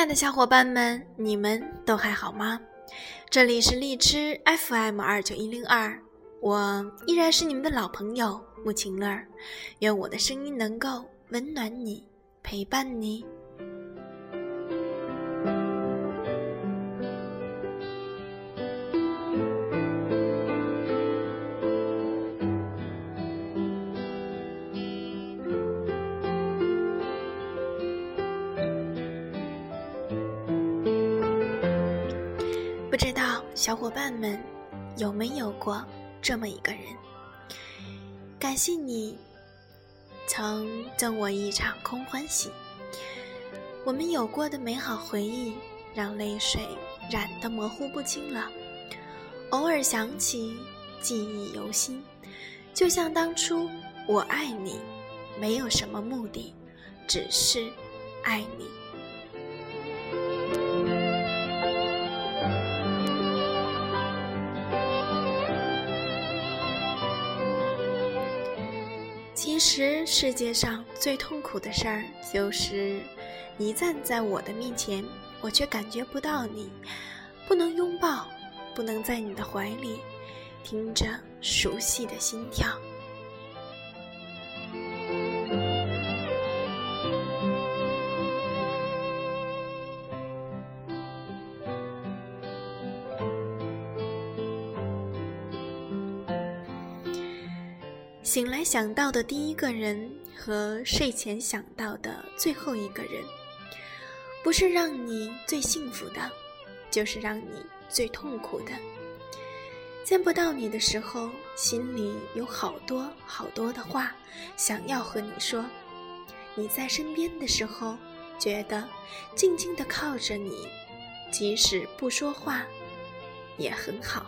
亲爱的小伙伴们，你们都还好吗？这里是荔枝 FM 二九一零二，我依然是你们的老朋友穆晴儿。愿我的声音能够温暖你，陪伴你。不知道小伙伴们有没有过这么一个人？感谢你曾赠我一场空欢喜。我们有过的美好回忆，让泪水染得模糊不清了。偶尔想起，记忆犹新，就像当初我爱你，没有什么目的，只是爱你。其实世界上最痛苦的事儿，就是你站在我的面前，我却感觉不到你，不能拥抱，不能在你的怀里听着熟悉的心跳。醒来想到的第一个人和睡前想到的最后一个人，不是让你最幸福的，就是让你最痛苦的。见不到你的时候，心里有好多好多的话想要和你说；你在身边的时候，觉得静静的靠着你，即使不说话，也很好。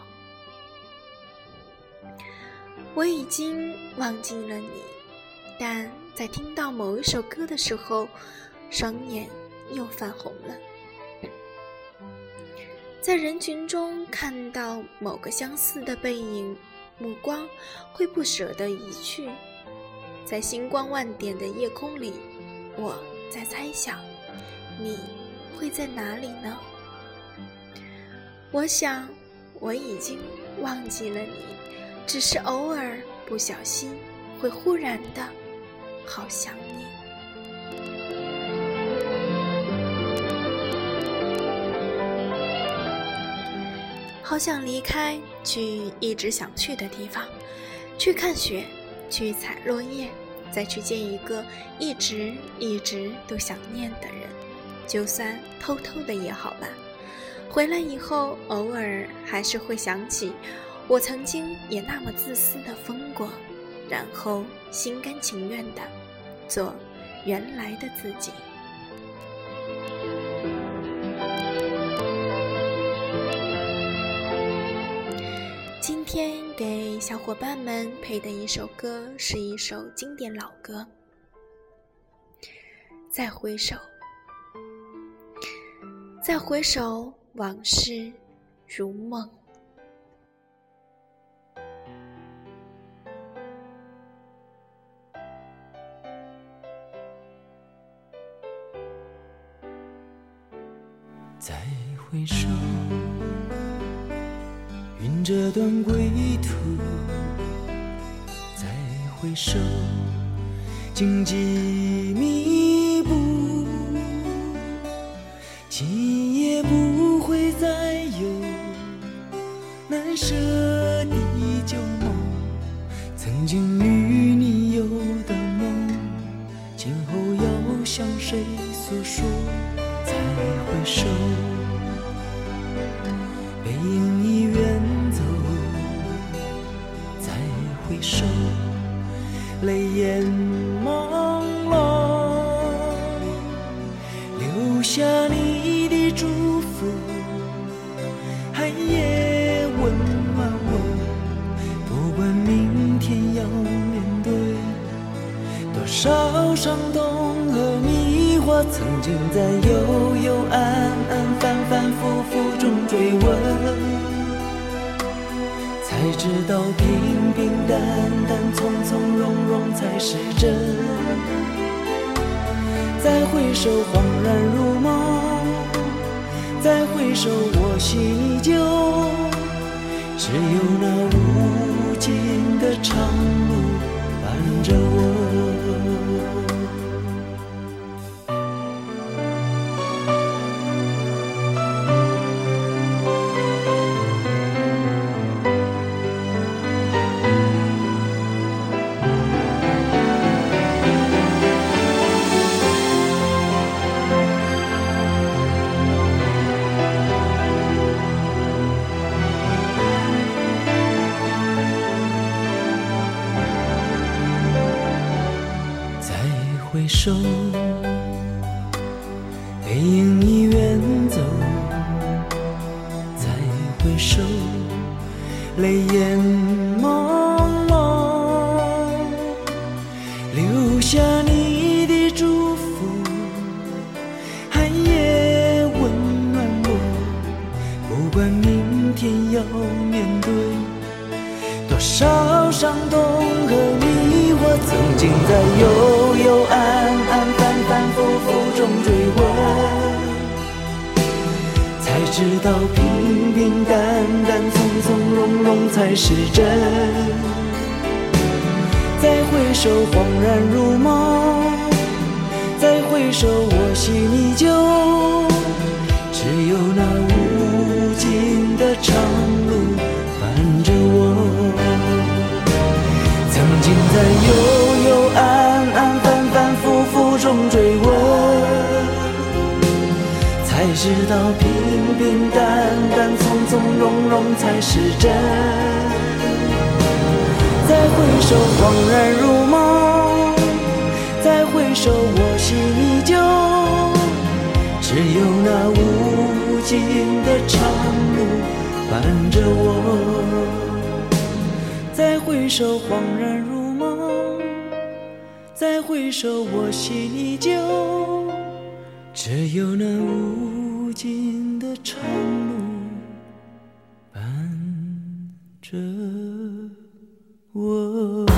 我已经忘记了你，但在听到某一首歌的时候，双眼又泛红了。在人群中看到某个相似的背影，目光会不舍得移去。在星光万点的夜空里，我在猜想，你会在哪里呢？我想，我已经忘记了你。只是偶尔不小心，会忽然的好想你，好想离开，去一直想去的地方，去看雪，去采落叶，再去见一个一直一直都想念的人，就算偷偷的也好吧。回来以后，偶尔还是会想起。我曾经也那么自私的疯过，然后心甘情愿的做原来的自己。今天给小伙伴们配的一首歌是一首经典老歌，《再回首》，再回首，往事如梦。再回首，云遮断归途；再回首，荆棘密布，今夜不会再有难舍的旧梦。曾经与你有的梦，今后要向谁诉说？回首，背影已远走。再回首，泪眼朦胧，留下你的祝福，寒夜温暖我。不管明天要面对多少伤痛我，曾经在幽幽暗暗、反反复复中追问，才知道平平淡淡、从从容容才是真。再回首，恍然如梦。再回首，我心依旧，只有那无尽的长路伴着我。回首，背影已远走。再回首，泪眼朦胧，留下你的祝福，寒夜温暖我。不管明天要面对多少伤痛和，曾经在幽幽暗暗、反反复复中追问。才知道平平淡淡、从从容容才是真。再回首，恍然如梦；再回首，我心依旧。只有那无尽的长路伴着我。在幽幽暗暗、反反复复中追问。才知道平平淡淡、从从容容才是真。再回首，恍然如梦；再回首，我心依旧。只有那无尽的长路伴着我。再回首，恍然如；再回首，我心依旧。只有那无尽的长路伴着我。